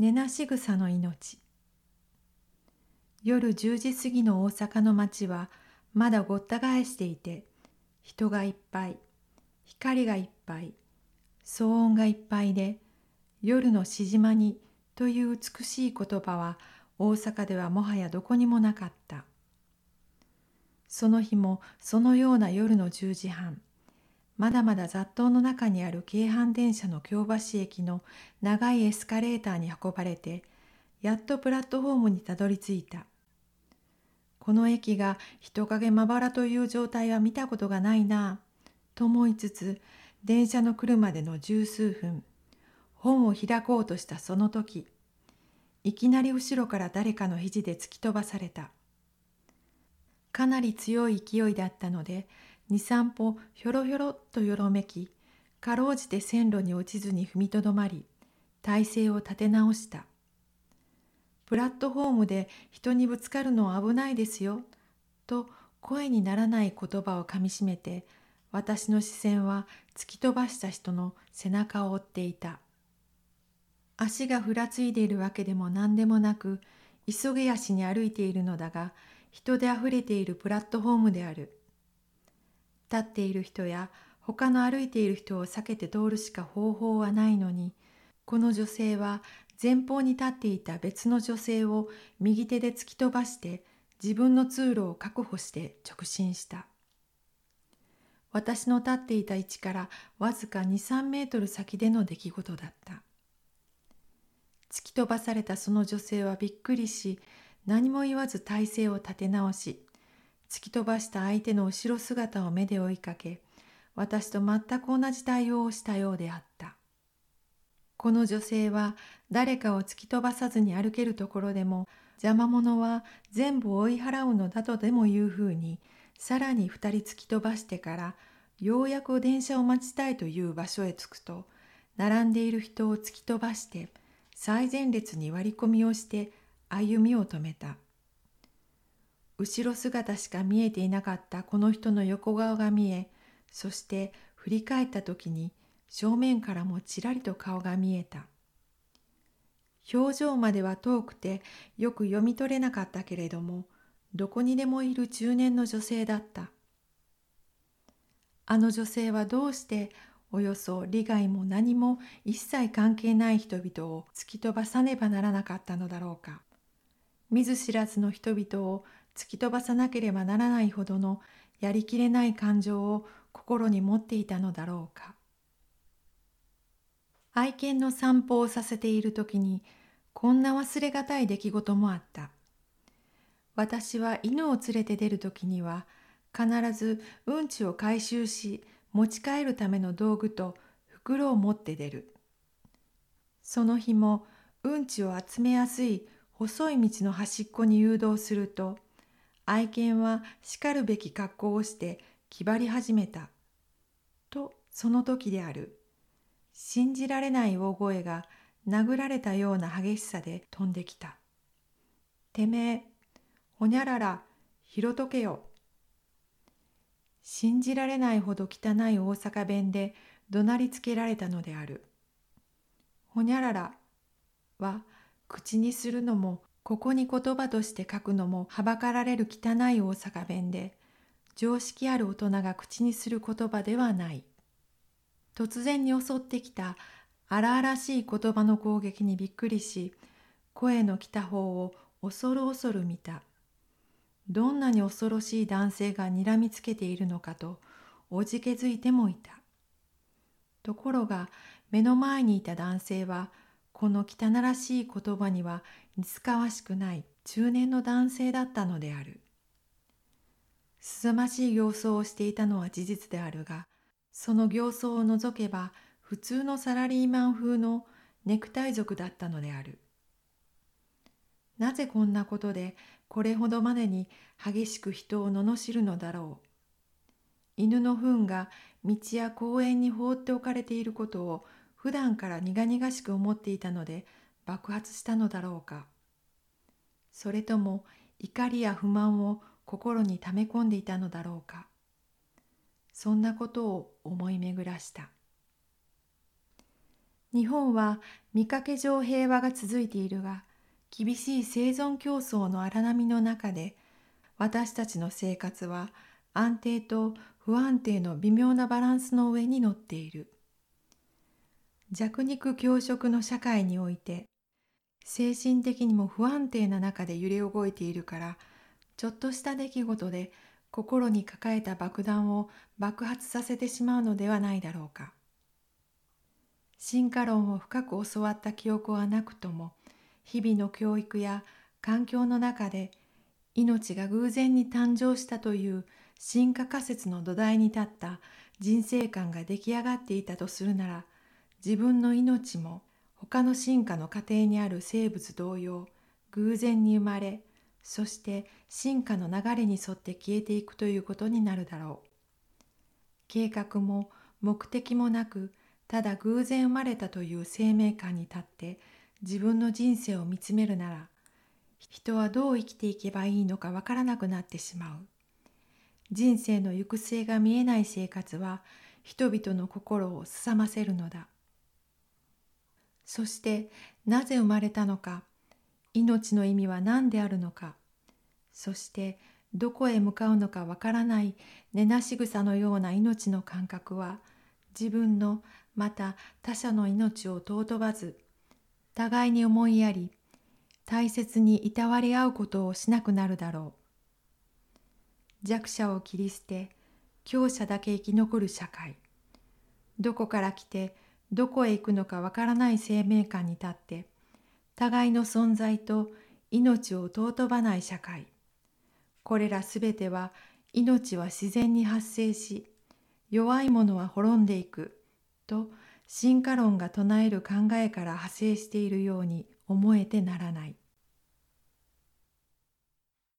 寝なし草の命。夜10時過ぎの大阪の街はまだごった返していて人がいっぱい光がいっぱい騒音がいっぱいで夜のしじまにという美しい言葉は大阪ではもはやどこにもなかった。その日もそのような夜の10時半まだまだ雑踏の中にある京阪電車の京橋駅の長いエスカレーターに運ばれてやっとプラットフォームにたどり着いた。この駅が人影まばらという状態は見たことがないなと思いつつ電車の来るまでの十数分本を開こうとしたその時いきなり後ろから誰かの肘で突き飛ばされた。かなり強い勢いだったので23歩ひょろひょろとよろめきかろうじて線路に落ちずに踏みとどまり体勢を立て直した。プラットフォームで人にぶつかるのは危ないですよと声にならない言葉をかみしめて私の視線は突き飛ばした人の背中を追っていた。足がふらついでいるわけでも何でもなく急げ足に歩いているのだが人であふれているプラットフォームである。立っている人や他の歩いている人を避けて通るしか方法はないのにこの女性は前方に立っていた別の女性を右手で突き飛ばして自分の通路を確保して直進した。私の立っていた位置からわずか23メートル先での出来事だった。突き飛ばされたその女性はびっくりし何も言わず体勢を立て直し突き飛ばした相手の後ろ姿を目で追いかけ私と全く同じ対応をしたようであったこの女性は誰かを突き飛ばさずに歩けるところでも邪魔者は全部追い払うのだとでもいうふうにさらに二人突き飛ばしてからようやく電車を待ちたいという場所へ着くと並んでいる人を突き飛ばして最前列に割り込みをして歩みを止めた。後ろ姿しか見えていなかったこの人の横顔が見えそして振り返った時に正面からもちらりと顔が見えた。表情までは遠くてよく読み取れなかったけれどもどこにでもいる中年の女性だった。あの女性はどうしておよそ利害も何も一切関係ない人々を突き飛ばさねばならなかったのだろうか。見ず知らずの人々を突き飛ばさなければならないほどのやりきれない感情を心に持っていたのだろうか。愛犬の散歩をさせている時にこんな忘れがたい出来事もあった。私は犬を連れて出る時には必ずうんちを回収し持ち帰るための道具と袋を持って出る。その日もうんちを集めやすい細い道の端っこに誘導すると愛犬はしかるべき格好をして気張り始めた。とその時である。信じられない大声が殴られたような激しさで飛んできた。てめえ、ほにゃらら、ひろとけよ。信じられないほど汚い大阪弁で怒鳴りつけられたのである。ほにゃららは口にするのもここに言葉として書くのもはばかられる汚い大阪弁で常識ある大人が口にする言葉ではない。突然に襲ってきた荒々しい言葉の攻撃にびっくりし声の来た方を恐る恐る見た。どんなに恐ろしい男性がにらみつけているのかとおじけづいてもいた。ところが目の前にいた男性はこの汚らしい言葉には似つかわしくない中年の男性だったのである。すさましい形相をしていたのは事実であるが、その形相を除けば普通のサラリーマン風のネクタイ族だったのである。なぜこんなことでこれほどまでに激しく人を罵るのだろう。犬の糞が道や公園に放っておかれていることを普段から苦々しく思っていたので爆発したのだろうか。それとも怒りや不満を心に溜め込んでいたのだろうか。そんなことを思い巡らした。日本は見かけ上平和が続いているが厳しい生存競争の荒波の中で私たちの生活は安定と不安定の微妙なバランスの上に乗っている。弱肉強食の社会において精神的にも不安定な中で揺れ動いているからちょっとした出来事で心に抱えた爆弾を爆発させてしまうのではないだろうか。進化論を深く教わった記憶はなくとも日々の教育や環境の中で命が偶然に誕生したという進化仮説の土台に立った人生観が出来上がっていたとするなら自分の命も他の進化の過程にある生物同様偶然に生まれそして進化の流れに沿って消えていくということになるだろう。計画も目的もなくただ偶然生まれたという生命観に立って自分の人生を見つめるなら人はどう生きていけばいいのかわからなくなってしまう。人生の行く末が見えない生活は人々の心をすさませるのだ。そしてなぜ生まれたのか命の意味は何であるのかそしてどこへ向かうのかわからない根なし草のような命の感覚は自分のまた他者の命を尊ばず互いに思いやり大切にいたわり合うことをしなくなるだろう。弱者を切り捨て強者だけ生き残る社会。どこから来てどこへ行くのかわからない生命感に立って互いの存在と命を尊ばない社会。これらすべては命は自然に発生し弱いものは滅んでいくと進化論が唱える考えから派生しているように思えてならない。